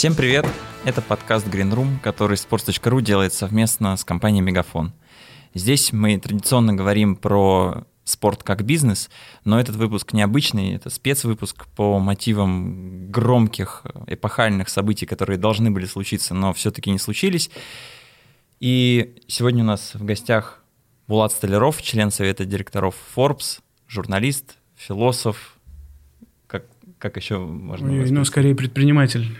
Всем привет! Это подкаст Green Room, который sports.ru делает совместно с компанией Мегафон. Здесь мы традиционно говорим про спорт как бизнес, но этот выпуск необычный, это спецвыпуск по мотивам громких эпохальных событий, которые должны были случиться, но все-таки не случились. И сегодня у нас в гостях Булат Столяров, член совета директоров Forbes, журналист, философ, как, как еще можно Ой, Ну, скорее предприниматель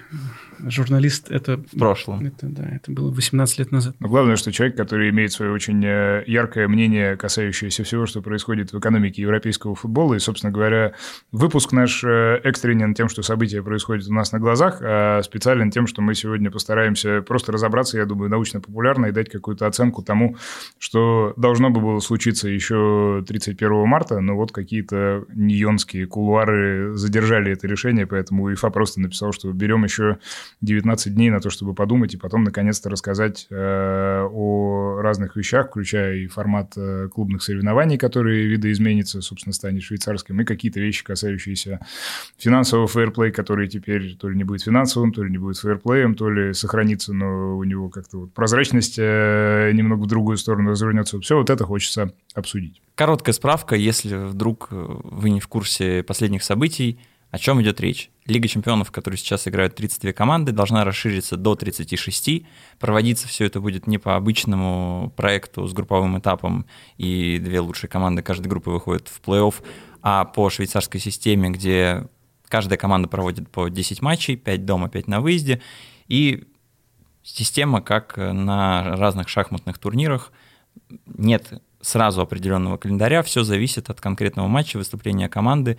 журналист это... В прошлом. Это, да, это было 18 лет назад. Но главное, что человек, который имеет свое очень э, яркое мнение, касающееся всего, что происходит в экономике европейского футбола. И, собственно говоря, выпуск наш э, экстренен тем, что события происходят у нас на глазах, а специален тем, что мы сегодня постараемся просто разобраться, я думаю, научно-популярно и дать какую-то оценку тому, что должно бы было случиться еще 31 марта, но вот какие-то ньонские кулуары задержали это решение, поэтому УЕФА просто написал, что берем еще 19 дней на то, чтобы подумать и потом наконец-то рассказать э, о разных вещах, включая и формат э, клубных соревнований, которые видоизменится, собственно, станет швейцарским, и какие-то вещи, касающиеся финансового фейерплея, который теперь то ли не будет финансовым, то ли не будет фейерплеем, то ли сохранится, но у него как-то вот прозрачность э, немного в другую сторону развернется. Все вот это хочется обсудить. Короткая справка, если вдруг вы не в курсе последних событий, о чем идет речь? Лига чемпионов, в которой сейчас играют 32 команды, должна расшириться до 36. Проводиться все это будет не по обычному проекту с групповым этапом, и две лучшие команды каждой группы выходят в плей-офф, а по швейцарской системе, где каждая команда проводит по 10 матчей, 5 дома, 5 на выезде, и система, как на разных шахматных турнирах, нет сразу определенного календаря, все зависит от конкретного матча, выступления команды,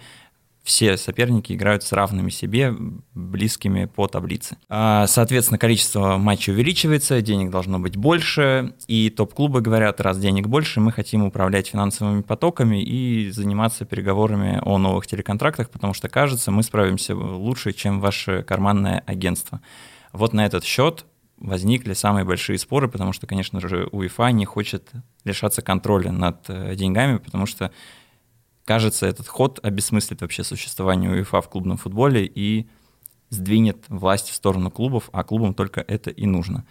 все соперники играют с равными себе, близкими по таблице. А, соответственно, количество матчей увеличивается, денег должно быть больше, и топ-клубы говорят, раз денег больше, мы хотим управлять финансовыми потоками и заниматься переговорами о новых телеконтрактах, потому что, кажется, мы справимся лучше, чем ваше карманное агентство. Вот на этот счет возникли самые большие споры, потому что, конечно же, УЕФА не хочет лишаться контроля над э, деньгами, потому что кажется, этот ход обесмыслит вообще существование УЕФА в клубном футболе и сдвинет власть в сторону клубов, а клубам только это и нужно.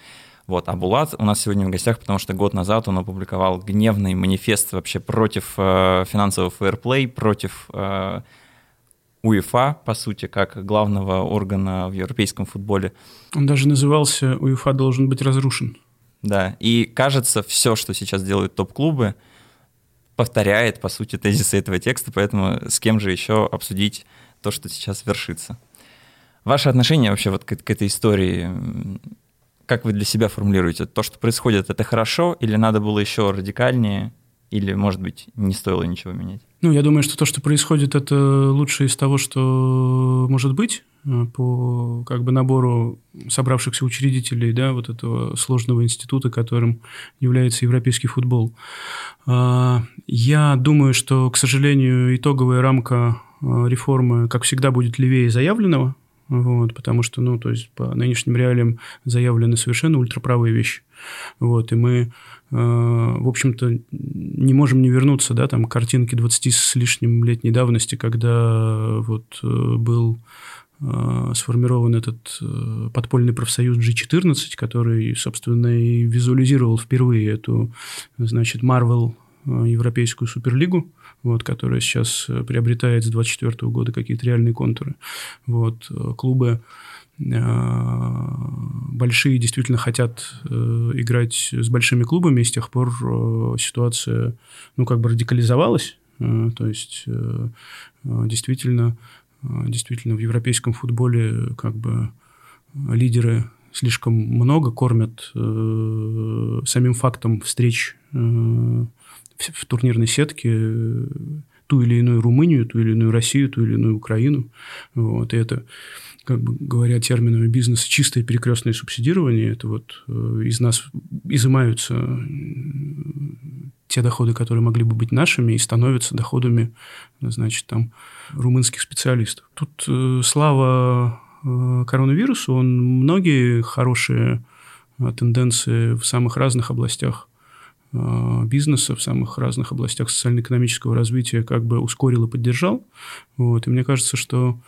Вот. А Булат у нас сегодня в гостях, потому что год назад он опубликовал гневный манифест вообще против э, финансового фейерплей, против э, УЕФА, по сути, как главного органа в европейском футболе. Он даже назывался «УЕФА должен быть разрушен». Да, и кажется, все, что сейчас делают топ-клубы – повторяет, по сути, тезисы этого текста, поэтому с кем же еще обсудить то, что сейчас вершится. Ваше отношение вообще вот к, к этой истории, как вы для себя формулируете? То, что происходит, это хорошо или надо было еще радикальнее, или, может быть, не стоило ничего менять? Ну, я думаю, что то, что происходит, это лучшее из того, что может быть. Э, по как бы набору собравшихся учредителей да, вот этого сложного института, которым является европейский футбол. А, я думаю, что, к сожалению, итоговая рамка э, реформы, как всегда, будет левее заявленного, вот, потому что, ну, то есть по нынешним реалиям заявлены совершенно ультраправые вещи. Вот, и мы, в общем-то, не можем не вернуться, да, там, к картинке 20 с лишним летней давности, когда вот был Э, сформирован этот э, подпольный профсоюз G14, который, собственно, и визуализировал впервые эту, значит, Marvel э, Европейскую суперлигу, вот, которая сейчас приобретает с 2024 года какие-то реальные контуры. Вот, клубы большие действительно хотят играть с большими клубами, и с тех пор ситуация, ну, как бы радикализовалась, то есть действительно действительно в европейском футболе как бы лидеры слишком много кормят э, самим фактом встреч э, в, в турнирной сетке э, ту или иную Румынию, ту или иную Россию, ту или иную Украину. Вот, и это, как бы говоря терминами бизнеса, чистое перекрестное субсидирование. Это вот э, из нас изымаются те доходы, которые могли бы быть нашими, и становятся доходами, значит, там, румынских специалистов. Тут э, слава э, коронавирусу, он многие хорошие э, тенденции в самых разных областях э, бизнеса, в самых разных областях социально-экономического развития как бы ускорил и поддержал. Вот. И мне кажется, что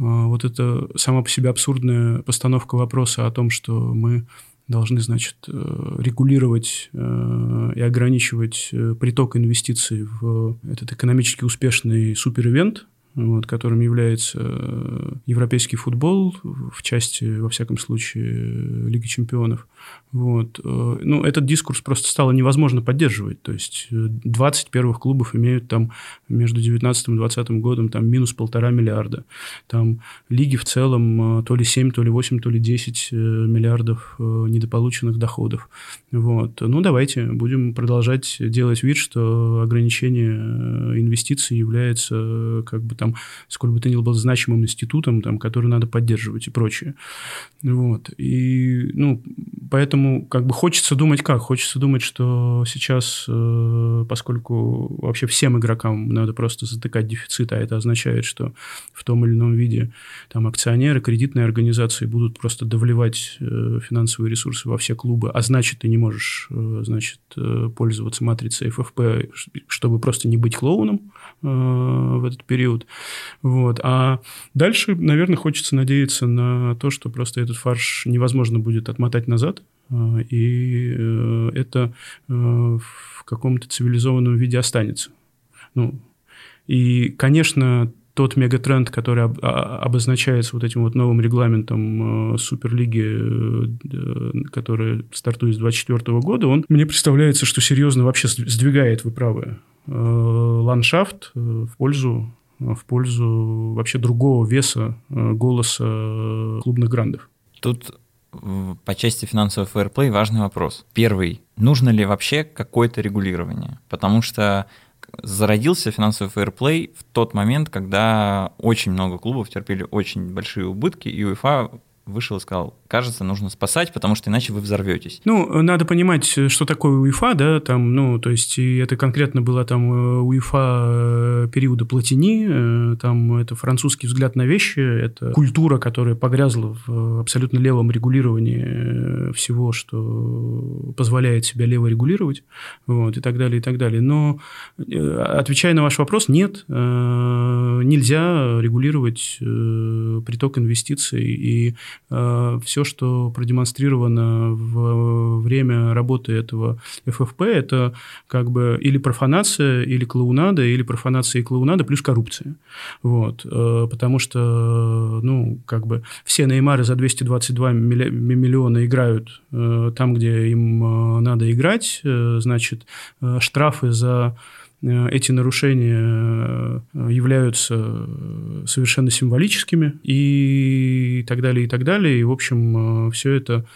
вот это сама по себе абсурдная постановка вопроса о том, что мы должны, значит, э, регулировать э, и ограничивать э, приток инвестиций в этот экономически успешный суперивент, вот, которым является э, европейский футбол в части, во всяком случае, Лиги чемпионов. Вот. Э, ну, этот дискурс просто стало невозможно поддерживать. То есть 20 э, первых клубов имеют там между 19 и 20 годом там минус полтора миллиарда. Там лиги в целом то ли 7, то ли 8, то ли 10 миллиардов недополученных доходов. Вот. Ну, давайте будем продолжать делать вид, что ограничение инвестиций является как бы там, сколь бы то ни было значимым институтом, там, который надо поддерживать и прочее. Вот. И, ну, поэтому как бы хочется думать как? Хочется думать, что сейчас, э, поскольку вообще всем игрокам надо просто затыкать дефицит, а это означает, что в том или ином виде там акционеры, кредитные организации будут просто довливать э, финансовые ресурсы во все клубы, а значит, ты не можешь, э, значит, пользоваться матрицей ФФП, чтобы просто не быть клоуном в этот период. Вот. А дальше, наверное, хочется надеяться на то, что просто этот фарш невозможно будет отмотать назад, а, и э, это э, в каком-то цивилизованном виде останется. Ну, и, конечно, тот мегатренд, который об, а, обозначается вот этим вот новым регламентом э, Суперлиги, который стартует с 2024 года, он мне представляется, что серьезно вообще сдвигает, вы правы, ландшафт в пользу в пользу вообще другого веса э, голоса клубных грандов. Тут по части финансового фэрплей важный вопрос. Первый. Нужно ли вообще какое-то регулирование? Потому что зародился финансовый фэрплей в тот момент, когда очень много клубов терпели очень большие убытки, и УЕФА вышел и сказал, кажется, нужно спасать, потому что иначе вы взорветесь. Ну, надо понимать, что такое УЕФА, да, там, ну, то есть это конкретно было там э, УЕФА э, периода Платини, э, там это французский взгляд на вещи, это культура, которая погрязла в абсолютно левом регулировании всего, что позволяет себя лево регулировать, вот, и так далее, и так далее. Но, отвечая на ваш вопрос, нет, нельзя регулировать приток инвестиций, и все все, что продемонстрировано в время работы этого ФФП, это как бы или профанация, или клоунада, или профанация и клоунада плюс коррупция. Вот. Э, потому что, ну, как бы все Неймары за 222 миллиона играют э, там, где им э, надо играть, значит, штрафы за Э, эти нарушения э, являются совершенно символическими и так далее, и так далее. И, в общем, э, все это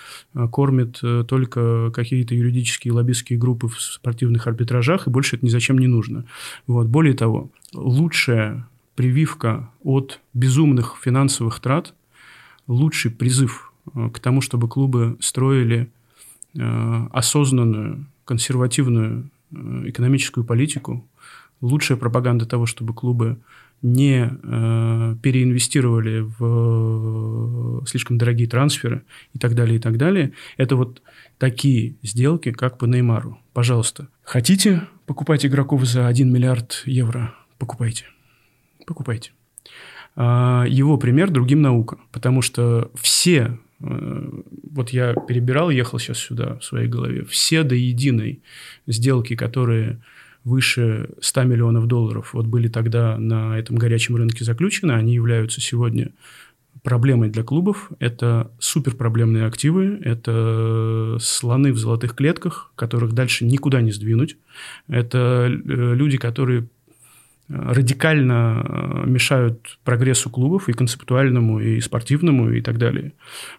кормит только какие-то юридические лоббистские группы в спортивных арбитражах, и больше это ни зачем не нужно. Вот. Более того, лучшая прививка от безумных финансовых трат, лучший призыв к тому, чтобы клубы строили осознанную, консервативную Э, экономическую политику, лучшая пропаганда того, чтобы клубы не э, переинвестировали в э, слишком дорогие трансферы и так далее, и так далее. Это вот такие сделки, как по Неймару. Пожалуйста, хотите покупать игроков за 1 миллиард евро? Покупайте. Покупайте. А его пример другим наука, потому что все Э, вот я перебирал, ехал сейчас сюда в своей голове, все до единой сделки, которые выше 100 миллионов долларов, вот были тогда на этом горячем рынке заключены, они являются сегодня проблемой для клубов. Это суперпроблемные активы, это слоны в золотых клетках, которых дальше никуда не сдвинуть. Это э, люди, которые радикально э, мешают прогрессу клубов и концептуальному, и спортивному, и так далее.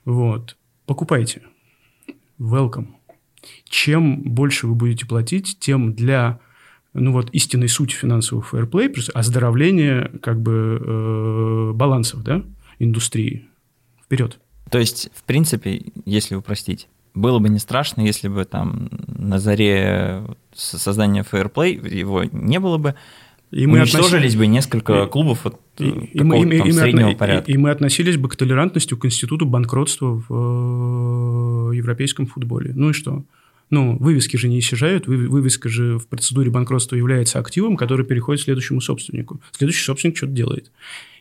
Вот. Покупайте. Welcome. Чем больше вы будете платить, тем для ну вот истинной сути финансового фэрплей, оздоровление как бы э, балансов, да, индустрии. Вперед. То есть, в принципе, если упростить, было бы не страшно, если бы там на заре создания Fairplay его не было бы, и мы Уничтожились относились... бы несколько клубов от и, и, мы, и, там, и, среднего и, порядка. И, и мы относились бы к толерантности, к институту банкротства в э, европейском футболе. Ну и что? Ну, вывески же не исчезают, вывеска же в процедуре банкротства является активом, который переходит следующему собственнику. Следующий собственник что-то делает.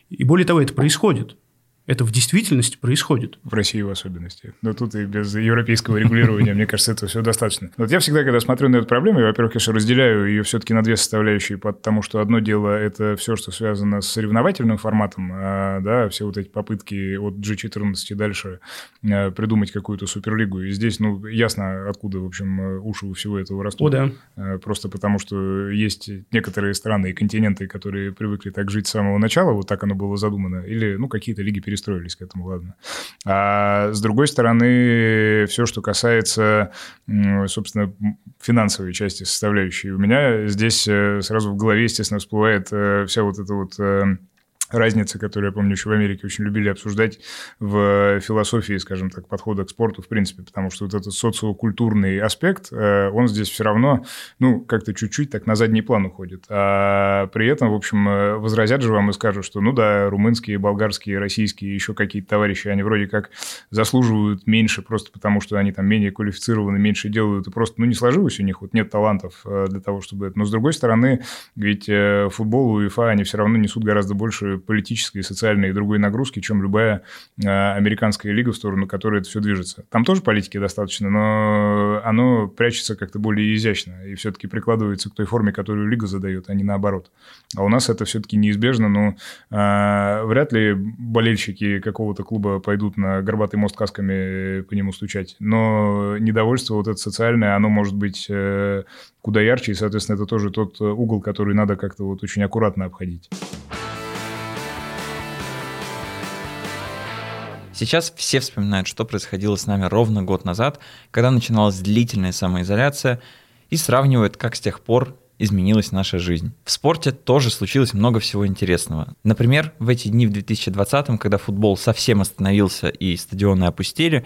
И более того, это происходит. Это в действительности происходит. В России в особенности. Но тут и без европейского регулирования, мне кажется, это все достаточно. Вот я всегда, когда смотрю на эту проблему, я, во-первых, конечно, разделяю ее все-таки на две составляющие, потому что одно дело – это все, что связано с соревновательным форматом, а, да, все вот эти попытки от G14 и дальше а, придумать какую-то суперлигу. И здесь, ну, ясно, откуда, в общем, уши у всего этого растут. О, да. А, просто потому, что есть некоторые страны и континенты, которые привыкли так жить с самого начала, вот так оно было задумано, или, ну, какие-то лиги перестали перестроились к этому, ладно. А с другой стороны, все, что касается, собственно, финансовой части составляющей, у меня здесь э, сразу в голове, естественно, всплывает э, вся вот эта вот э, разница, которую, я помню, еще в Америке очень любили обсуждать в философии, скажем так, подхода к спорту, в принципе, потому что вот этот социокультурный аспект, э, он здесь все равно, ну, как-то чуть-чуть так на задний план уходит. А при этом, в общем, э, возразят же вам и скажут, что, ну да, румынские, болгарские, российские, еще какие-то товарищи, они вроде как заслуживают меньше просто потому, что они там менее квалифицированы, меньше делают, и просто, ну, не сложилось у них, вот нет талантов э, для того, чтобы это. Но, с другой стороны, ведь футбол УЕФА, они все равно несут гораздо больше политической, социальной и другой нагрузки, чем любая а, американская лига, в сторону которой это все движется. Там тоже политики достаточно, но оно прячется как-то более изящно и все-таки прикладывается к той форме, которую лига задает, а не наоборот. А у нас это все-таки неизбежно, но э, вряд ли болельщики какого-то клуба пойдут на горбатый мост касками по нему стучать. Но недовольство вот это социальное, оно может быть э, куда ярче, и, соответственно, это тоже тот угол, который надо как-то вот очень аккуратно обходить. Сейчас все вспоминают, что происходило с нами ровно год назад, когда начиналась длительная самоизоляция, и сравнивают, как с тех пор изменилась наша жизнь. В спорте тоже случилось много всего интересного. Например, в эти дни в 2020, когда футбол совсем остановился и стадионы опустили,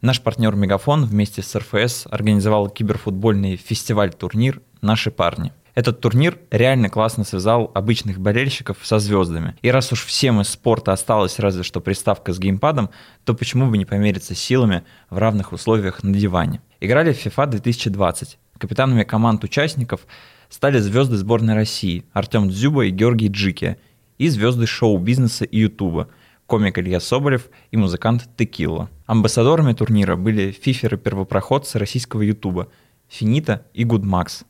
наш партнер Мегафон вместе с РФС организовал киберфутбольный фестиваль-турнир «Наши парни». Этот турнир реально классно связал обычных болельщиков со звездами. И раз уж всем из спорта осталась разве что приставка с геймпадом, то почему бы не помериться силами в равных условиях на диване? Играли в FIFA 2020. Капитанами команд участников стали звезды сборной России Артем Дзюба и Георгий Джики и звезды шоу-бизнеса и ютуба комик Илья Соболев и музыкант Текила. Амбассадорами турнира были фиферы-первопроходцы российского ютуба Финита и Гудмакс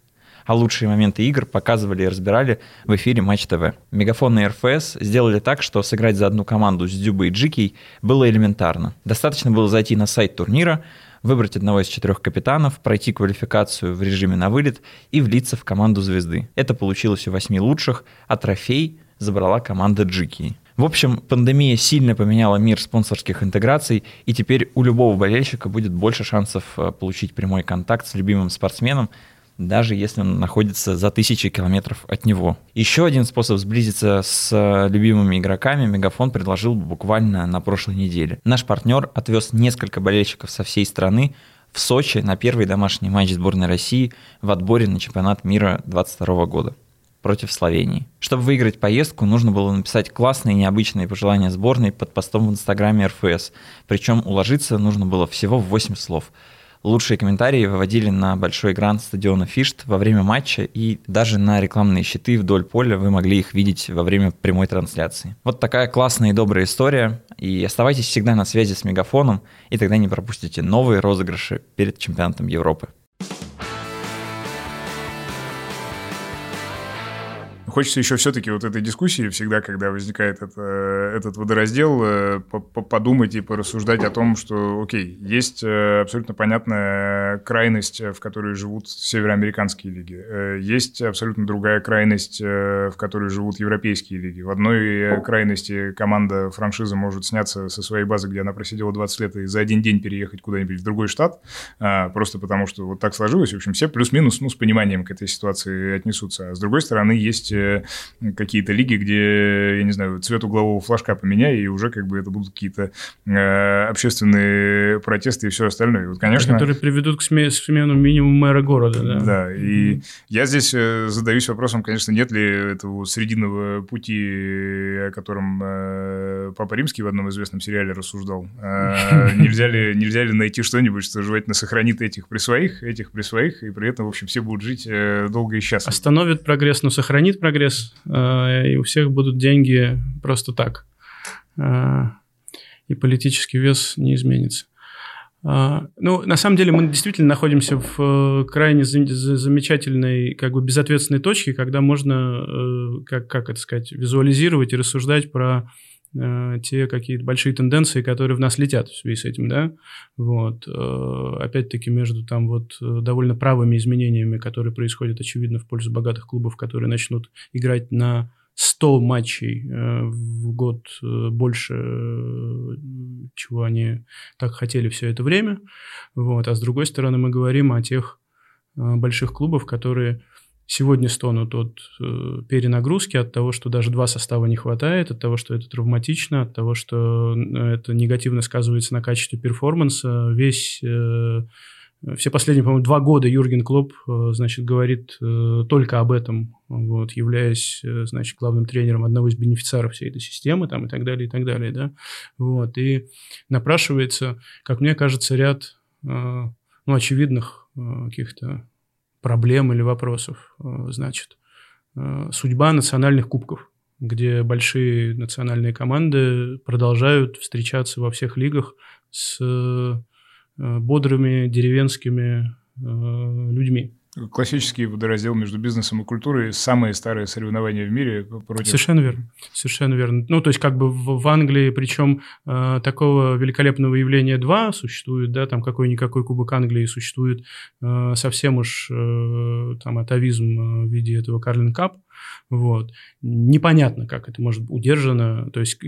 а лучшие моменты игр показывали и разбирали в эфире Матч ТВ. Мегафон и РФС сделали так, что сыграть за одну команду с Дюбой и Джикей было элементарно. Достаточно было зайти на сайт турнира, выбрать одного из четырех капитанов, пройти квалификацию в режиме на вылет и влиться в команду звезды. Это получилось у восьми лучших, а трофей забрала команда Джики. В общем, пандемия сильно поменяла мир спонсорских интеграций, и теперь у любого болельщика будет больше шансов э, получить прямой контакт с любимым спортсменом, даже если он находится за тысячи километров от него. Еще один способ сблизиться с э, любимыми игроками Мегафон предложил буквально на прошлой неделе. Наш партнер отвез несколько болельщиков со всей страны в Сочи на первый домашний матч сборной России в отборе на чемпионат мира 2022 года против Словении. Чтобы выиграть поездку, нужно было написать классные необычные пожелания сборной под постом в инстаграме РФС. Причем уложиться нужно было всего в 8 слов – Лучшие комментарии выводили на большой экран стадиона Фишт во время матча, и даже на рекламные щиты вдоль поля вы могли их видеть во время прямой трансляции. Вот такая классная и добрая история, и оставайтесь всегда на связи с Мегафоном, и тогда не пропустите новые розыгрыши перед чемпионатом Европы. Хочется еще все-таки вот этой дискуссии всегда, когда возникает это, этот водораздел, э, подумать и порассуждать о том, что, окей, есть э, абсолютно понятная крайность, в которой живут североамериканские лиги. Э, есть абсолютно другая крайность, в которой живут европейские лиги. В одной крайности команда франшиза может сняться со своей базы, где она просидела 20 лет, и за один день переехать куда-нибудь в другой штат, просто потому что вот так сложилось. В общем, все плюс-минус ну, с пониманием к этой ситуации отнесутся. А с другой стороны, есть какие-то лиги, где, я не знаю, цвет углового флажка поменяй, и уже как бы это будут какие-то э, общественные протесты и все остальное. И вот, конечно... Которые приведут к смену минимум мэра города, да? Да, и mm-hmm. я здесь э, задаюсь вопросом, конечно, нет ли этого срединного пути, о котором э, Папа Римский в одном известном сериале рассуждал. Э, нельзя, ли, нельзя ли найти что-нибудь, что желательно сохранит этих при своих, этих при своих, и при этом, в общем, все будут жить э, долго и счастливо. Остановит прогресс, но сохранит прогресс прогресс, и у всех будут деньги просто так. И политический вес не изменится. Ну, на самом деле мы действительно находимся в крайне замечательной, как бы безответственной точке, когда можно, как, как это сказать, визуализировать и рассуждать про э, те какие-то большие тенденции, которые в нас летят в связи с этим, да, вот, э, опять-таки между там вот э, довольно правыми изменениями, которые происходят, очевидно, в пользу богатых клубов, которые начнут играть на 100 матчей в год больше, чего они так хотели все это время, вот, а с другой стороны мы говорим о тех больших клубах, которые сегодня стонут от э, перенагрузки, от того, что даже два состава не хватает, от того, что это травматично, от того, что э, это негативно сказывается на качестве перформанса. Весь э, все последние, по-моему, два года Юрген Клоп, э, значит, говорит э, только об этом, вот, являясь, э, значит, главным тренером одного из бенефициаров всей этой системы, там, и так далее, и так далее, да, вот, и напрашивается, как мне кажется, ряд, ну, очевидных каких-то проблем или вопросов. Э, значит, э, судьба национальных кубков, где большие национальные команды продолжают встречаться во всех лигах с э, бодрыми деревенскими людьми. Классический водораздел между бизнесом и культурой – самые старые соревнования в мире против… Совершенно верно. Совершенно верно. Ну, то есть, как бы в, в Англии, причем э, такого великолепного явления два существует, да, там какой-никакой Кубок Англии существует э, совсем уж э, там атовизм в виде этого Карлин Кап, вот. Непонятно, как это может быть удержано. То есть,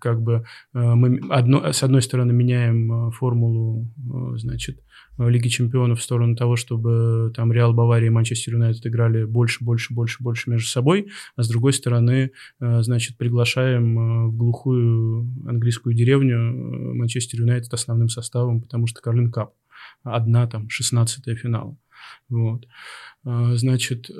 как бы мы одно, с одной стороны меняем формулу, значит, Лиги Чемпионов в сторону того, чтобы там Реал Бавария и Манчестер Юнайтед играли больше, больше, больше, больше между собой, а с другой стороны, э, значит, приглашаем э, в глухую английскую деревню э, Манчестер Юнайтед основным составом, потому что Карлин Кап одна там 16 финала. Вот. Значит,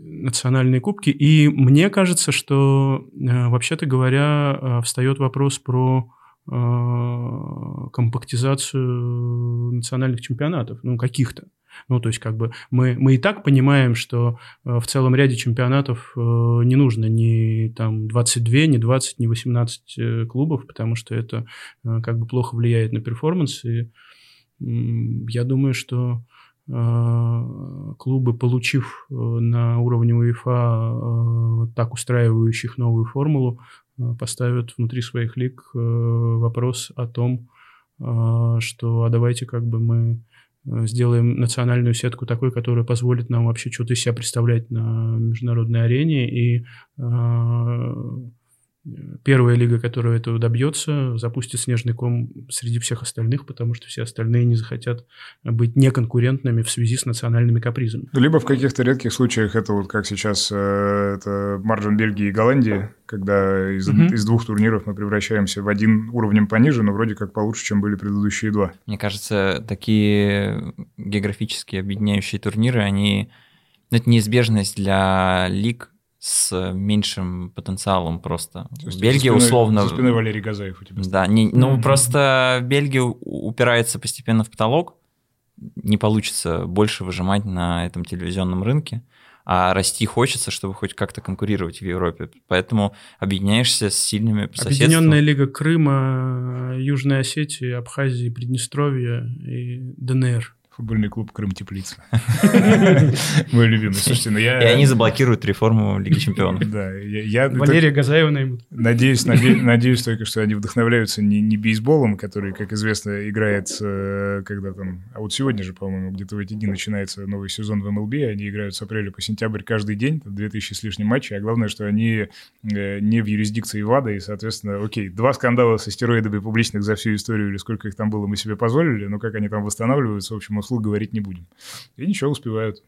национальные кубки. И мне кажется, что, вообще-то говоря, встает вопрос про Э, компактизацию национальных чемпионатов, ну, каких-то. Ну, то есть, как бы мы, мы и так понимаем, что э, в целом ряде чемпионатов э, не нужно ни там 22, ни 20, ни 18 клубов, потому что это как бы плохо влияет на перформанс. И я думаю, что клубы, получив на уровне УЕФА так устраивающих новую формулу, Э, поставят внутри своих лиг э, вопрос о том, э, что а давайте как бы мы сделаем национальную сетку такой, которая позволит нам вообще что-то из себя представлять на международной арене и первая лига, которая этого добьется, запустит снежный ком среди всех остальных, потому что все остальные не захотят быть неконкурентными в связи с национальными капризами. Либо в каких-то редких случаях это вот как сейчас, э, это маржин Бельгии и Голландии, когда из, угу. из двух турниров мы превращаемся в один уровнем пониже, но вроде как получше, чем были предыдущие два. Мне кажется, такие географически объединяющие турниры, они... Ну, это неизбежность для лиг, с меньшим потенциалом просто. Бельгия спиной, условно... За спиной Валерий Газаев у тебя. Да, не, ну mm-hmm. просто Бельгия упирается постепенно в потолок, не получится больше выжимать на этом телевизионном рынке, а расти хочется, чтобы хоть как-то конкурировать в Европе. Поэтому объединяешься с сильными по Объединенная лига Крыма, Южной Осетии, Абхазии, Приднестровья и ДНР. Футбольный клуб Крым Теплица. Мой любимый. Слушайте, ну я... И они заблокируют реформу Лиги Чемпионов. Да, я... Валерия Газаева наймут. Надеюсь, надеюсь только, что они вдохновляются не, не бейсболом, который, как известно, играет, когда там... А вот сегодня же, по-моему, где-то в эти дни начинается новый сезон в МЛБ, они играют с апреля по сентябрь каждый день, 2000 с лишним матчей, а главное, что они э, не в юрисдикции ВАДА, и, соответственно, окей, два скандала со стероидами публичных за всю историю, или сколько их там было, мы себе позволили, но как они там восстанавливаются, в общем, вслух говорить не будем. И ничего, успевают.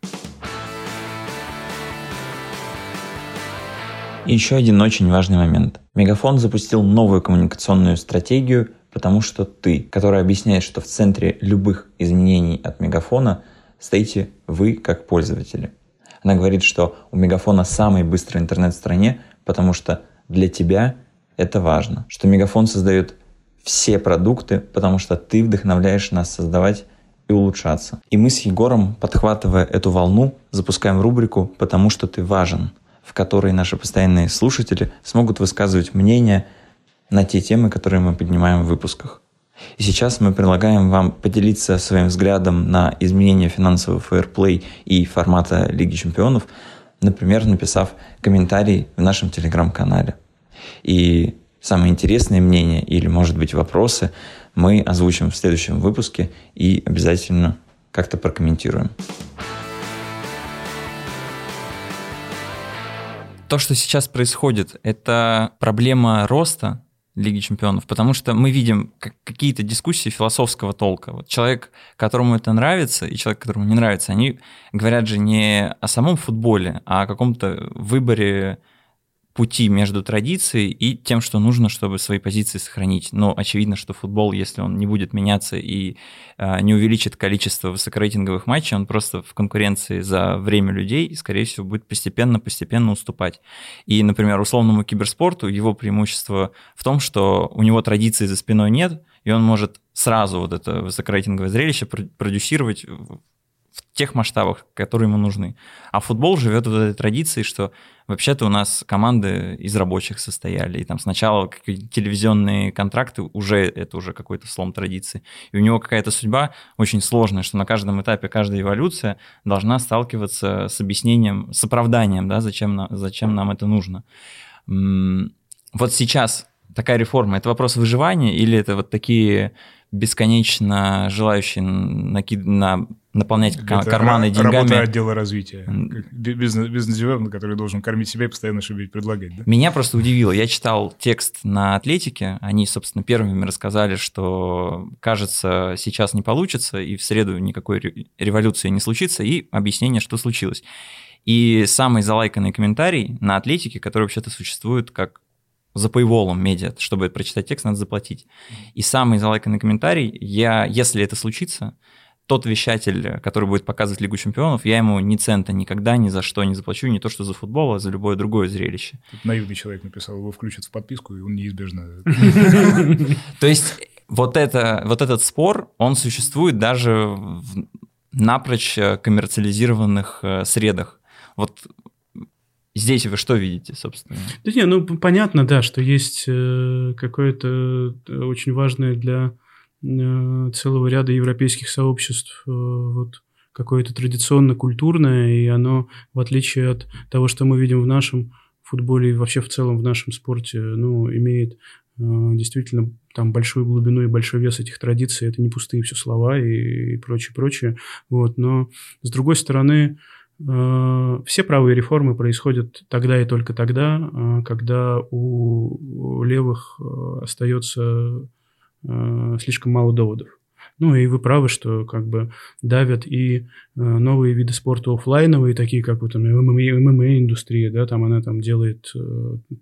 Еще один очень важный момент. Мегафон запустил новую коммуникационную стратегию, потому что ты, которая объясняет, что в центре любых изменений от Мегафона стоите вы как пользователи. Она говорит, что у Мегафона самый быстрый интернет в стране, потому что для тебя это важно. Что Мегафон создает все продукты, потому что ты вдохновляешь нас создавать и улучшаться. И мы с Егором, подхватывая эту волну, запускаем рубрику «Потому что ты важен». в которой наши постоянные слушатели смогут высказывать мнение на те темы, которые мы поднимаем в выпусках. И сейчас мы предлагаем вам поделиться своим взглядом на изменение финансового фейерплей и формата Лиги чемпионов, например, написав комментарий в нашем телеграм-канале. И самые интересные мнения или, может быть, вопросы мы озвучим в следующем выпуске и обязательно как-то прокомментируем. То, что сейчас происходит, это проблема роста Лиги Чемпионов, потому что мы видим какие-то дискуссии философского толка. Вот человек, которому это нравится, и человек, которому не нравится, они говорят же не о самом футболе, а о каком-то выборе пути между традицией и тем, что нужно, чтобы свои позиции сохранить. Но очевидно, что футбол, если он не будет меняться и э, не увеличит количество высокорейтинговых матчей, он просто в конкуренции за время людей, скорее всего, будет постепенно-постепенно уступать. И, например, условному киберспорту его преимущество в том, что у него традиции за спиной нет, и он может сразу вот это высокорейтинговое зрелище продюсировать в тех масштабах, которые ему нужны. А футбол живет вот этой традицией, что вообще-то у нас команды из рабочих состояли, и там сначала телевизионные контракты уже это уже какой-то слом традиции. И у него какая-то судьба очень сложная, что на каждом этапе каждая эволюция должна сталкиваться с объяснением, с оправданием, да, зачем, зачем нам это нужно. Вот сейчас такая реформа, это вопрос выживания или это вот такие бесконечно желающие накид... на... наполнять Это карманы деньгами. Работа отдела развития. Бизнес, бизнес который должен кормить себя и постоянно что-нибудь предлагать. Да? Меня просто удивило. Я читал текст на Атлетике. Они, собственно, первыми рассказали, что, кажется, сейчас не получится, и в среду никакой революции не случится, и объяснение, что случилось. И самый залайканный комментарий на Атлетике, который вообще-то существует как за paywall медиа, чтобы прочитать текст, надо заплатить. И самый залайканный комментарий, я, если это случится, тот вещатель, который будет показывать Лигу Чемпионов, я ему ни цента никогда ни за что не заплачу, не то что за футбол, а за любое другое зрелище. Тут наивный человек написал, его включат в подписку, и он неизбежно... То есть вот, это, вот этот спор, он существует даже в напрочь коммерциализированных э, средах. Вот Здесь вы что видите, собственно? Да не, ну понятно, да, что есть э, какое-то э, очень важное для э, целого ряда европейских сообществ вот какое-то традиционно-культурное, и оно, в отличие от того, что мы видим в нашем футболе и вообще в целом в нашем спорте, ну, имеет действительно там большую глубину и большой вес этих традиций. Это не пустые все слова и, прочее, прочее. Вот. Но, с другой стороны, все правые реформы происходят тогда и только тогда, э, когда у левых э, остается слишком мало доводов. Ну и вы правы, что как бы давят и новые виды спорта офлайновые, такие как вот там ММА-индустрия, да, там она там делает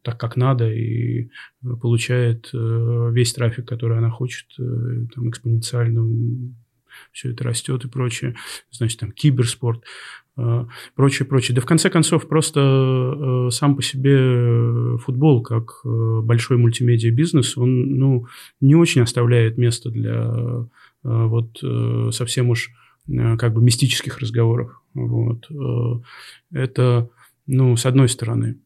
так, как надо и получает весь трафик, который она хочет, там экспоненциально все это растет и прочее. Значит, там киберспорт. Э, прочее, прочее. Да в конце концов, просто э, сам по себе футбол, как э, большой мультимедиа бизнес, он ну, не очень оставляет место для вот совсем уж как бы мистических разговоров. Вот. Это, ну, с одной стороны.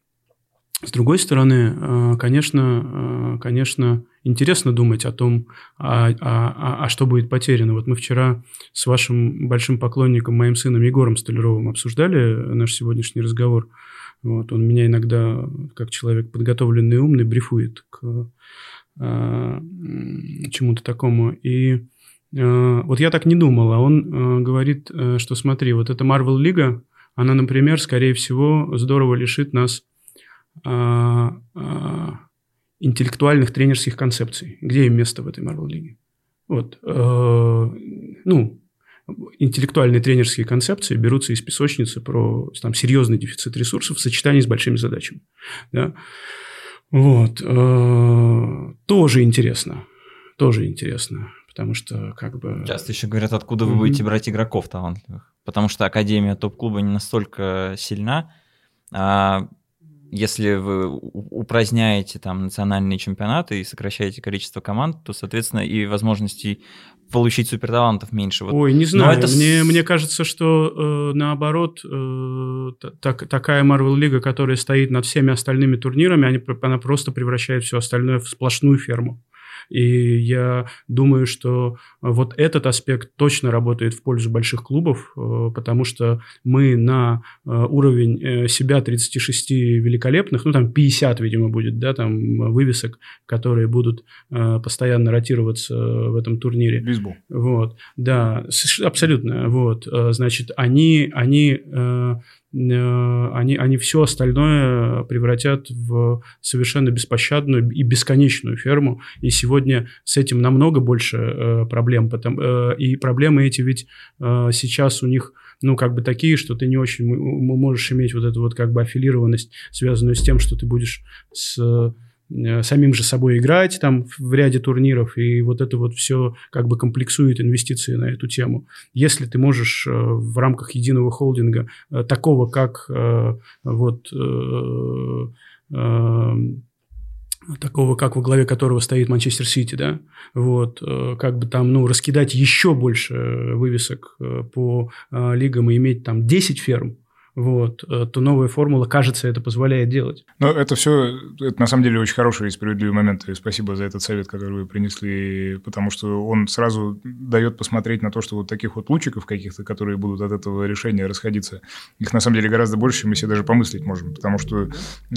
С другой стороны, конечно, конечно, интересно думать о том, а, а, а, а что будет потеряно. Вот мы вчера с вашим большим поклонником, моим сыном Егором Столяровым обсуждали наш сегодняшний разговор. Вот, он меня иногда, как человек подготовленный и умный, брифует к а, чему-то такому. И а, вот я так не думал, а он а, говорит, что смотри, вот эта Marvel Лига, она, например, скорее всего, здорово лишит нас интеллектуальных тренерских концепций. Где им место в этой Marvel лиге? Вот. Э, ну, интеллектуальные тренерские концепции берутся из песочницы про там, серьезный дефицит ресурсов в сочетании с большими задачами. Да? Вот. Э, тоже интересно. Тоже интересно. Потому что как бы... Часто еще говорят, откуда вы будете брать игроков талантливых. Потому что Академия топ-клуба не настолько сильна. А если вы упраздняете там национальные чемпионаты и сокращаете количество команд, то, соответственно, и возможностей получить суперталантов меньше. Вот. Ой, не знаю. это... Мне, мне кажется, что э, наоборот, э, так, такая Marvel Лига, которая стоит над всеми остальными турнирами, они, она просто превращает все остальное в сплошную ферму. И я думаю, что вот этот аспект точно работает в пользу больших клубов, э, потому что мы на э, уровень э, себя 36 великолепных, ну там 50, видимо, будет, да, там вывесок, которые будут постоянно ротироваться в этом турнире. Бейсбол. Вот, да, абсолютно, вот, значит, они, они Э, они, они все остальное превратят в совершенно беспощадную и бесконечную ферму. И сегодня с этим намного больше э, проблем. Потому, э, и проблемы эти ведь э, сейчас у них ну, как бы такие, что ты не очень можешь иметь вот эту вот как бы аффилированность, связанную с тем, что ты будешь с Э, самим же собой играть там в ряде турниров, и вот это вот все как бы комплексует инвестиции на эту тему. Если ты можешь э, в рамках единого холдинга э, такого, как вот такого, как во главе которого стоит Манчестер Сити, да, вот, как бы там, ну, раскидать еще больше вывесок по лигам и иметь там 10 ферм, вот, э, то новая формула, кажется, это позволяет делать. Ну, это все, это на самом деле очень хороший и справедливый момент, и спасибо за этот совет, который вы принесли, потому что он сразу дает посмотреть на то, что вот таких вот лучиков каких-то, которые будут от этого решения расходиться, их на самом деле гораздо больше, мы себе даже помыслить можем, потому что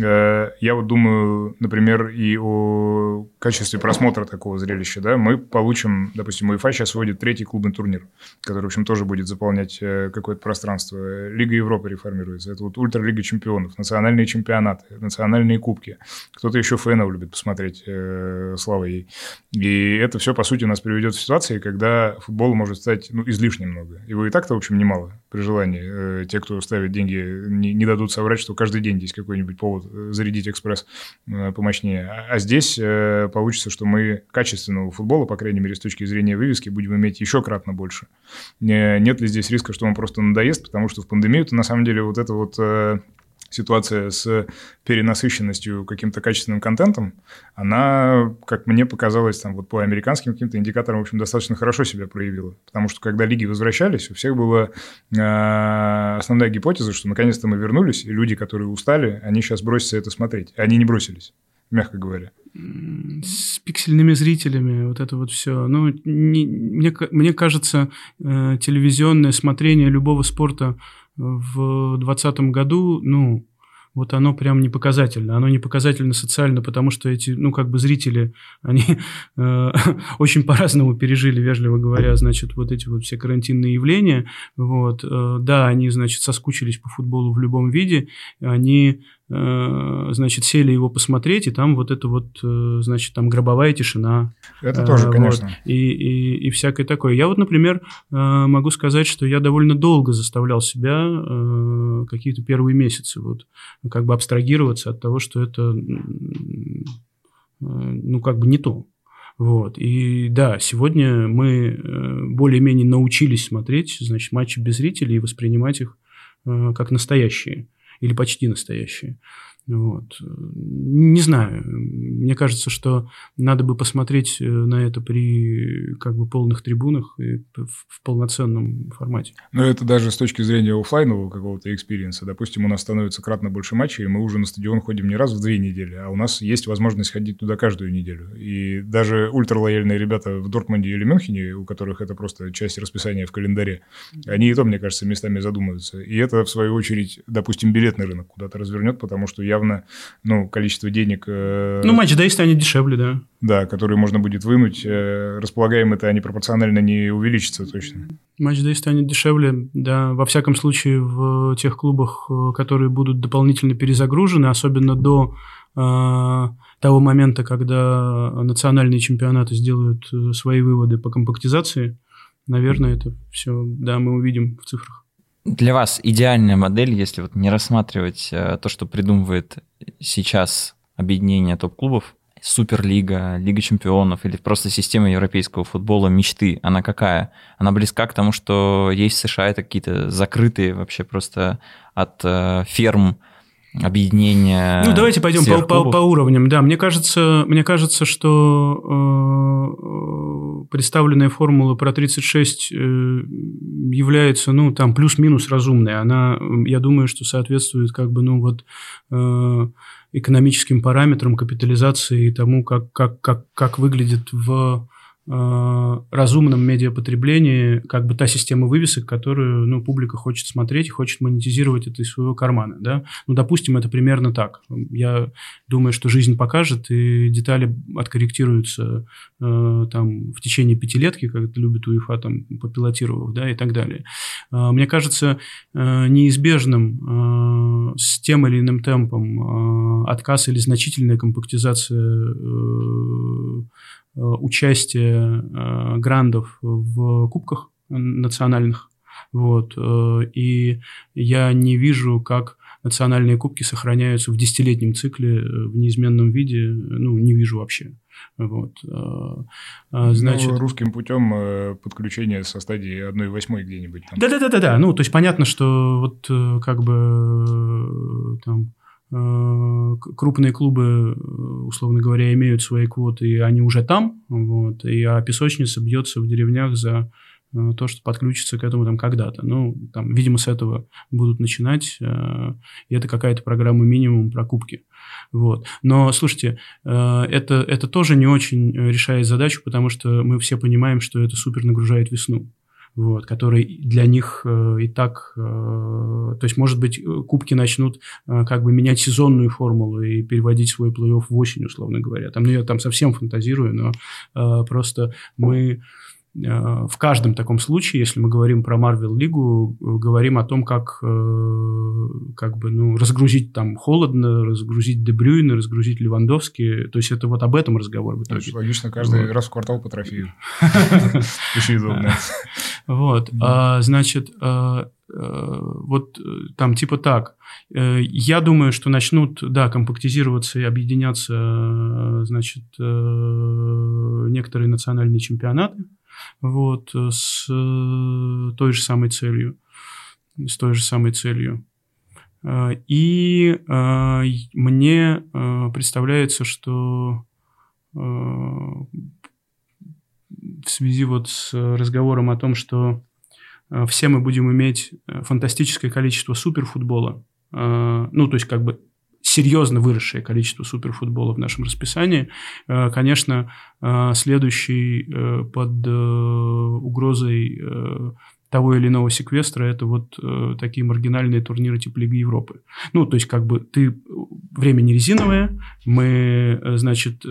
э, я вот думаю, например, и о качестве просмотра такого зрелища, да, мы получим, допустим, УЕФА сейчас вводит третий клубный турнир, который, в общем, тоже будет заполнять э, какое-то пространство. Лига Европы формируется. Это вот ультралига чемпионов, национальные чемпионаты, национальные кубки. Кто-то еще ФНЛ любит посмотреть, э, слава ей. И это все, по сути, нас приведет в ситуации, когда футбол может стать ну, излишне много. Его и так-то, в общем, немало при желании. Э, те, кто ставит деньги, не, дадут соврать, что каждый день есть какой-нибудь повод э, зарядить экспресс э, помощнее. А, а здесь получится, что мы качественного футбола, по крайней мере, с точки зрения вывески, будем иметь еще кратно больше. Не, нет ли здесь риска, что он просто надоест, потому что в пандемию-то на самом деле вот эта вот ситуация с перенасыщенностью каким-то качественным контентом, она, как мне показалось, там вот по американским каким-то индикаторам, в общем, достаточно хорошо себя проявила. Потому что когда лиги возвращались, у всех была э, основная гипотеза, что наконец-то мы вернулись, и люди, которые устали, они сейчас бросятся это смотреть. Они не бросились, мягко говоря с пиксельными зрителями, вот это вот все. Ну, не, мне, мне кажется, э, телевизионное смотрение любого спорта в 2020 году, ну, вот оно прям не показательно. Оно не показательно социально, потому что эти, ну, как бы зрители, они э, очень по-разному пережили, вежливо говоря, значит, вот эти вот все карантинные явления. Вот, э, да, они, значит, соскучились по футболу в любом виде. Они значит, сели его посмотреть, и там вот это вот, э, значит, там гробовая тишина. Это тоже, конечно. Вот, и, и, и всякое такое. Я вот, например, э, могу сказать, что я довольно долго заставлял себя какие-то первые месяцы вот как бы абстрагироваться от того, что это, ну, как бы не то. Вот. И да, сегодня мы более-менее научились смотреть, значит, матчи без зрителей и воспринимать их как настоящие или почти настоящие. Вот. Не знаю. Мне кажется, что надо бы посмотреть э, на это при как бы полных трибунах и в полноценном формате. Но это даже с точки зрения офлайнового какого-то experience а. Допустим, у нас становится кратно больше матчей, и мы уже на стадион ходим не раз в две недели, а у нас есть возможность ходить туда каждую неделю. И даже ультралояльные ребята в Дортмунде или Мюнхене, у которых это просто часть расписания в календаре, они и то, мне кажется, местами задумываются. И это, в свою очередь, допустим, билетный рынок куда-то развернет, потому что я явно ну, количество денег... Э, ну, матч да и станет дешевле, да. Да, которые можно будет вынуть. Э, располагаемо-то они пропорционально не увеличатся точно. Матч да и станет дешевле, да. Во всяком случае, в тех клубах, э, которые будут дополнительно перезагружены, особенно до того момента, когда национальные чемпионаты сделают свои выводы по компактизации, наверное, это все, да, мы увидим в цифрах для вас идеальная модель, если вот не рассматривать э, то, что придумывает сейчас объединение топ-клубов, Суперлига, Лига чемпионов или просто система европейского футбола мечты, она какая? Она близка к тому, что есть в США это какие-то закрытые вообще просто от э, ферм объединение. Ну, давайте пойдем по, по, по уровням. Да, мне кажется, мне кажется, что э, представленная формула про 36 э, является, ну, там, плюс-минус разумной. Она, я думаю, что соответствует, как бы, ну, вот э, экономическим параметрам капитализации и тому, как, как, как, как выглядит в разумном медиапотреблении как бы та система вывесок, которую ну, публика хочет смотреть хочет монетизировать это из своего кармана. Да? Ну, допустим, это примерно так. Я думаю, что жизнь покажет, и детали откорректируются э, там, в течение пятилетки, как это любит УЕФА, там, попилотировав, да, и так далее. Э, мне кажется э, неизбежным э, с тем или иным темпом э, отказ или значительная компактизация э, Э, участие э, грандов в кубках национальных. Вот. Э, и я не вижу, как национальные кубки сохраняются в десятилетнем цикле в неизменном виде. Ну, не вижу вообще. Вот. Ну, значит... Ну, русским путем подключение со стадии 1-8 где-нибудь. Да-да-да-да. Ну, то есть понятно, что вот как бы там Э, крупные клубы, э, условно говоря, имеют свои квоты, и они уже там, вот, и, а песочница бьется в деревнях за э, то, что подключится к этому там когда-то. Ну, там, видимо, с этого будут начинать, и это какая-то программа минимум про кубки. Вот. Но, слушайте, это, это тоже не очень решает задачу, потому что мы все понимаем, что это супер нагружает весну вот, который для них э, и так, э, то есть, может быть, кубки начнут э, как бы менять сезонную формулу и переводить свой плей-офф в осень, условно говоря. Там, ну, я там совсем фантазирую, но э, просто мы Э, в каждом таком случае, если мы говорим про Марвел Лигу, говорим о том, как, э, как бы, ну, разгрузить там холодно, разгрузить Дебрюйна, разгрузить Левандовски. То есть это вот об этом разговор. В итоге. логично, каждый вот. раз в квартал по трофею. Очень удобно. Вот, а, значит, вот там типа так. Я думаю, что начнут, да, компактизироваться и объединяться, значит, некоторые национальные чемпионаты вот, э, с э, той же самой целью. С той же самой целью. Э, и мне представляется, что в связи вот с разговором о том, что все мы будем иметь фантастическое количество суперфутбола, ну, то есть как бы серьезно выросшее количество суперфутбола в нашем расписании. Э, конечно, э, следующий э, под угрозой того или иного секвестра это вот такие маргинальные турниры типа Лиги Европы. Ну, то есть, как бы ты время не резиновое, мы, значит,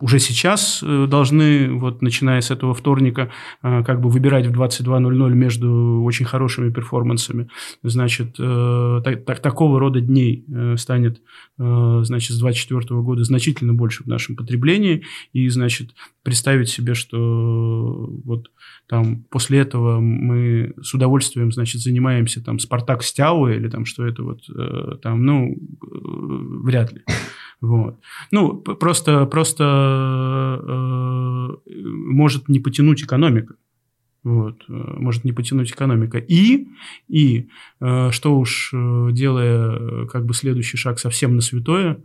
уже сейчас э, должны, вот начиная с этого вторника, э, как бы выбирать в 22.00 между очень хорошими перформансами. Значит, э, так, так, такого рода дней станет, значит, с 2024 года значительно больше в нашем потреблении. И, значит, представить себе, что вот там после этого мы с удовольствием, значит, занимаемся там Спартак Стяуа или там что это вот там, ну, вряд ли. Вот. Ну, просто, просто э, может не потянуть экономика. Вот, э, может не потянуть экономика. И, и э, что уж э, делая э, как бы следующий шаг совсем на святое,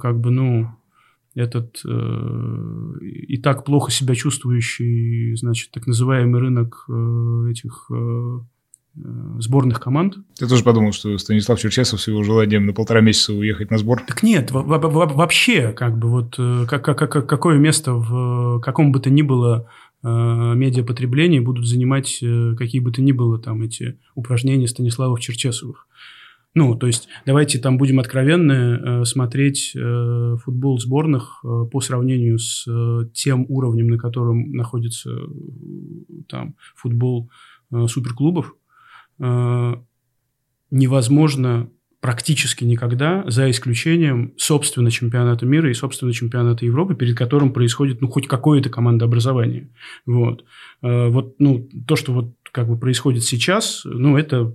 как бы, ну, этот э, и так плохо себя чувствующий, значит, так называемый рынок э, этих э, сборных команд. Ты тоже подумал, что Станислав Черчесов с его желанием на полтора месяца уехать на сбор? Так нет, вообще, как бы вот э, как, как, как, какое место в каком бы то ни было э, медиапотреблении будут занимать какие бы то ни было там эти упражнения Станиславов Черчесовых. Ну, то есть, давайте там будем откровенны, смотреть футбол сборных по сравнению с тем уровнем, на котором находится там футбол суперклубов, Э, невозможно практически никогда, за исключением, собственно, чемпионата мира и, собственно, чемпионата Европы, перед которым происходит, ну, хоть какое-то командообразование. Вот. Э, вот, ну, то, что вот как бы происходит сейчас, ну, это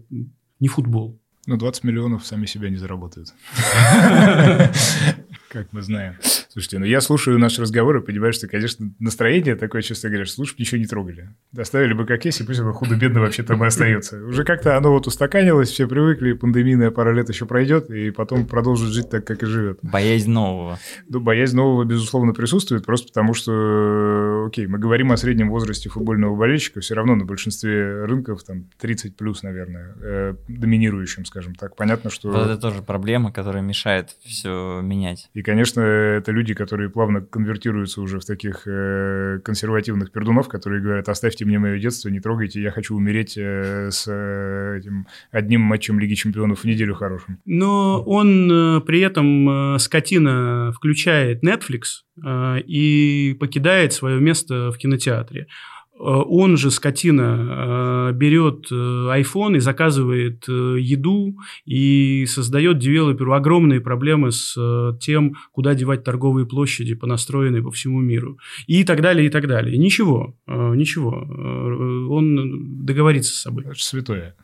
не футбол. Ну, 20 миллионов сами себя не заработают. Как мы знаем. Слушайте, ну я слушаю наши разговоры, понимаю, что, конечно, настроение такое, честно говоря, что лучше ничего не трогали. Доставили бы как есть, и пусть оно худо-бедно вообще там и остается. Уже как-то оно вот устаканилось, все привыкли, пандемийная пара лет еще пройдет, и потом продолжит жить так, как и живет. Боязнь нового. Ну, боязнь нового, безусловно, присутствует, просто потому что, окей, мы говорим о среднем возрасте футбольного болельщика, все равно на большинстве рынков, там, 30 плюс, наверное, э, доминирующим, скажем так. Понятно, что... Вот это тоже проблема, которая мешает все менять. И, конечно, это люди, которые плавно конвертируются уже в таких э, консервативных пердунов, которые говорят, оставьте мне мое детство, не трогайте, я хочу умереть э, с э, этим одним матчем Лиги Чемпионов в неделю хорошим. Но он э, при этом, э, скотина, включает Netflix э, и покидает свое место в кинотеатре. Э, он же, скотина, э, берет э, iPhone и заказывает еду и создает девелоперу огромные проблемы с тем, куда девать торговые площади, понастроенные по всему миру. И так далее, и так далее. Ничего, ничего. Он договорится с собой. Это святое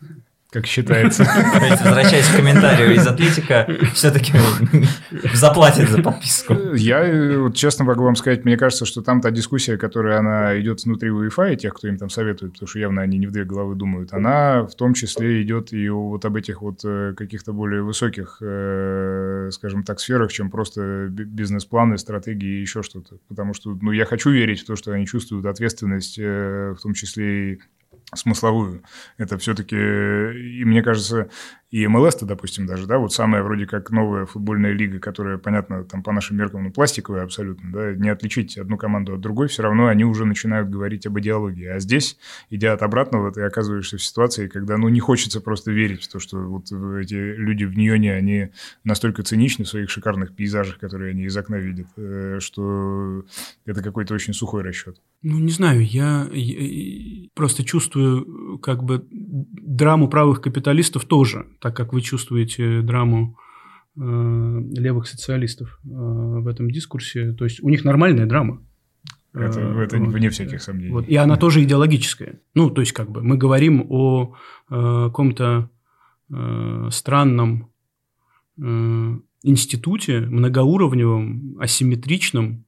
как считается. Возвращаясь к комментарию из Атлетика, все-таки заплатит за подписку. Я, вот, честно могу вам сказать, мне кажется, что там та дискуссия, которая она идет внутри УЕФА и тех, кто им там советует, потому что явно они не в две головы думают, она в том числе идет и вот об этих вот э, каких-то более высоких, э, скажем так, сферах, чем просто бизнес-планы, стратегии и еще что-то. Потому что, ну, я хочу верить в то, что они чувствуют ответственность, э, в том числе и смысловую. Это все-таки, и мне кажется, и МЛС-то, допустим, даже, да, вот самая вроде как новая футбольная лига, которая, понятно, там по нашим меркам, ну, пластиковая абсолютно, да, не отличить одну команду от другой, все равно они уже начинают говорить об идеологии. А здесь, идя от обратного, ты оказываешься в ситуации, когда, ну, не хочется просто верить в то, что вот эти люди в Ньоне, они настолько циничны в своих шикарных пейзажах, которые они из окна видят, э, что это какой-то очень сухой расчет. Ну, не знаю, я, я просто чувствую как бы драму правых капиталистов тоже так как вы чувствуете драму э, левых социалистов э, в этом дискурсе. То есть у них нормальная драма. Это, э, это вот. вне всяких сомнений. Вот. И она тоже идеологическая. Ну, то есть, как бы мы говорим о э, каком-то э, странном э, институте, многоуровневом, асимметричном,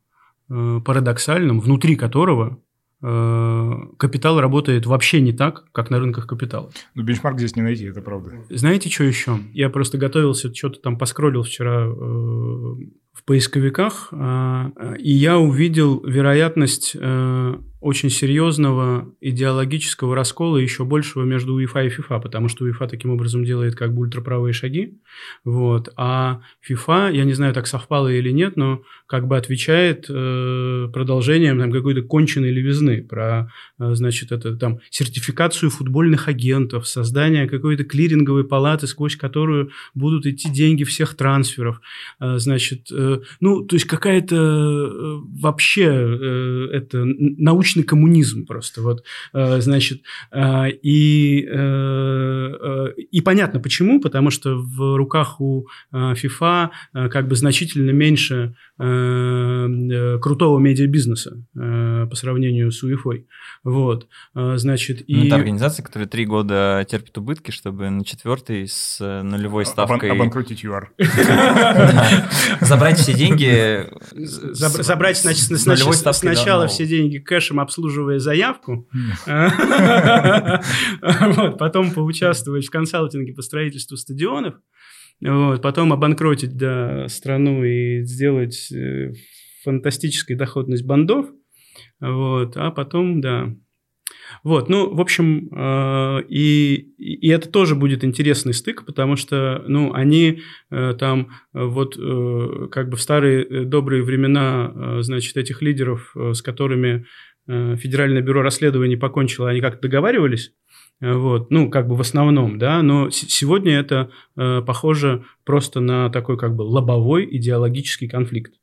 э, парадоксальном, внутри которого капитал работает вообще не так, как на рынках капитала. Ну, бенчмарк здесь не найти, это правда. Знаете, что еще? Я просто готовился, что-то там поскролил вчера э, в поисковиках, а, и я увидел вероятность э, очень серьезного идеологического раскола еще большего между УЕФА и ФИФА, потому что УЕФА таким образом делает как бы ультраправые шаги, вот, а ФИФА, я не знаю, так совпало или нет, но как бы отвечает э, продолжением там какой-то конченой левизны про, э, значит, это там сертификацию футбольных агентов, создание какой-то клиринговой палаты, сквозь которую будут идти деньги всех трансферов, э, значит, э, ну, то есть какая-то э, вообще э, это научный коммунизм просто, вот, э, значит, э, и, э, и понятно почему, потому что в руках у FIFA э, как бы значительно меньше крутого медиабизнеса по сравнению с УЕФой. Вот, значит, и... Ну, это организация, которая три года терпит убытки, чтобы на четвертый с нулевой ставкой... Обанкротить ЮАР. Забрать все деньги... Забрать сначала все деньги кэшем, обслуживая заявку, потом поучаствовать в консалтинге по строительству стадионов, потом обанкротить страну и сделать э, фантастическую доходность бандов, вот, а потом, да. Вот, ну, в общем, э, и, и это тоже будет интересный стык, потому что, ну, они э, там вот как бы в старые добрые времена, значит, этих лидеров, с которыми Федеральное бюро расследований покончило, они как-то договаривались, вот, ну, как бы в основном, да, но сегодня это э, похоже просто на такой как бы лобовой идеологический конфликт.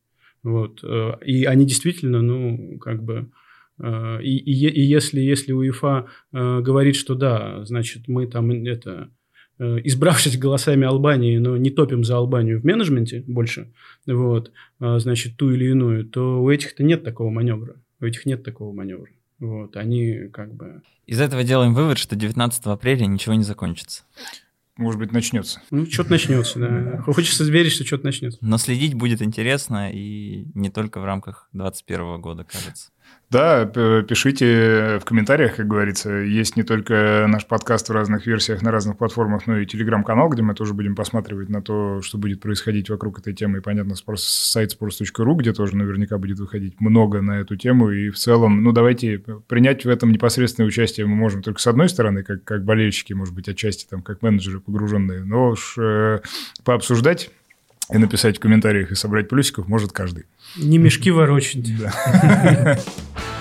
Вот, э, и они действительно, ну, как бы, э, и, и, и если, если УЕФА э, говорит, что да, значит, мы там это э, избравшись голосами Албании, но не топим за Албанию в менеджменте больше, вот, э, значит, ту или иную, то у этих-то нет такого маневра. У этих нет такого маневра. Вот, они как бы... Из этого делаем вывод, что 19 апреля ничего не закончится. может быть, начнется. Ну, что-то начнется, да. Хочется верить, что что-то начнется. Но следить будет интересно и не только в рамках 2021 года, кажется. Да, пишите в комментариях, как говорится. Есть не только наш подкаст в разных версиях на разных платформах, но и телеграм-канал, где мы тоже будем посматривать на то, что будет происходить вокруг этой темы. И, понятно, сайт sports.ru, где тоже наверняка будет выходить много на эту тему. И в целом, ну, давайте принять в этом непосредственное участие мы можем только с одной стороны, как, как болельщики, может быть, отчасти там, как менеджеры погруженные, но уж э, пообсуждать и написать в комментариях и собрать плюсиков может каждый. Не мешки ворочать. Да.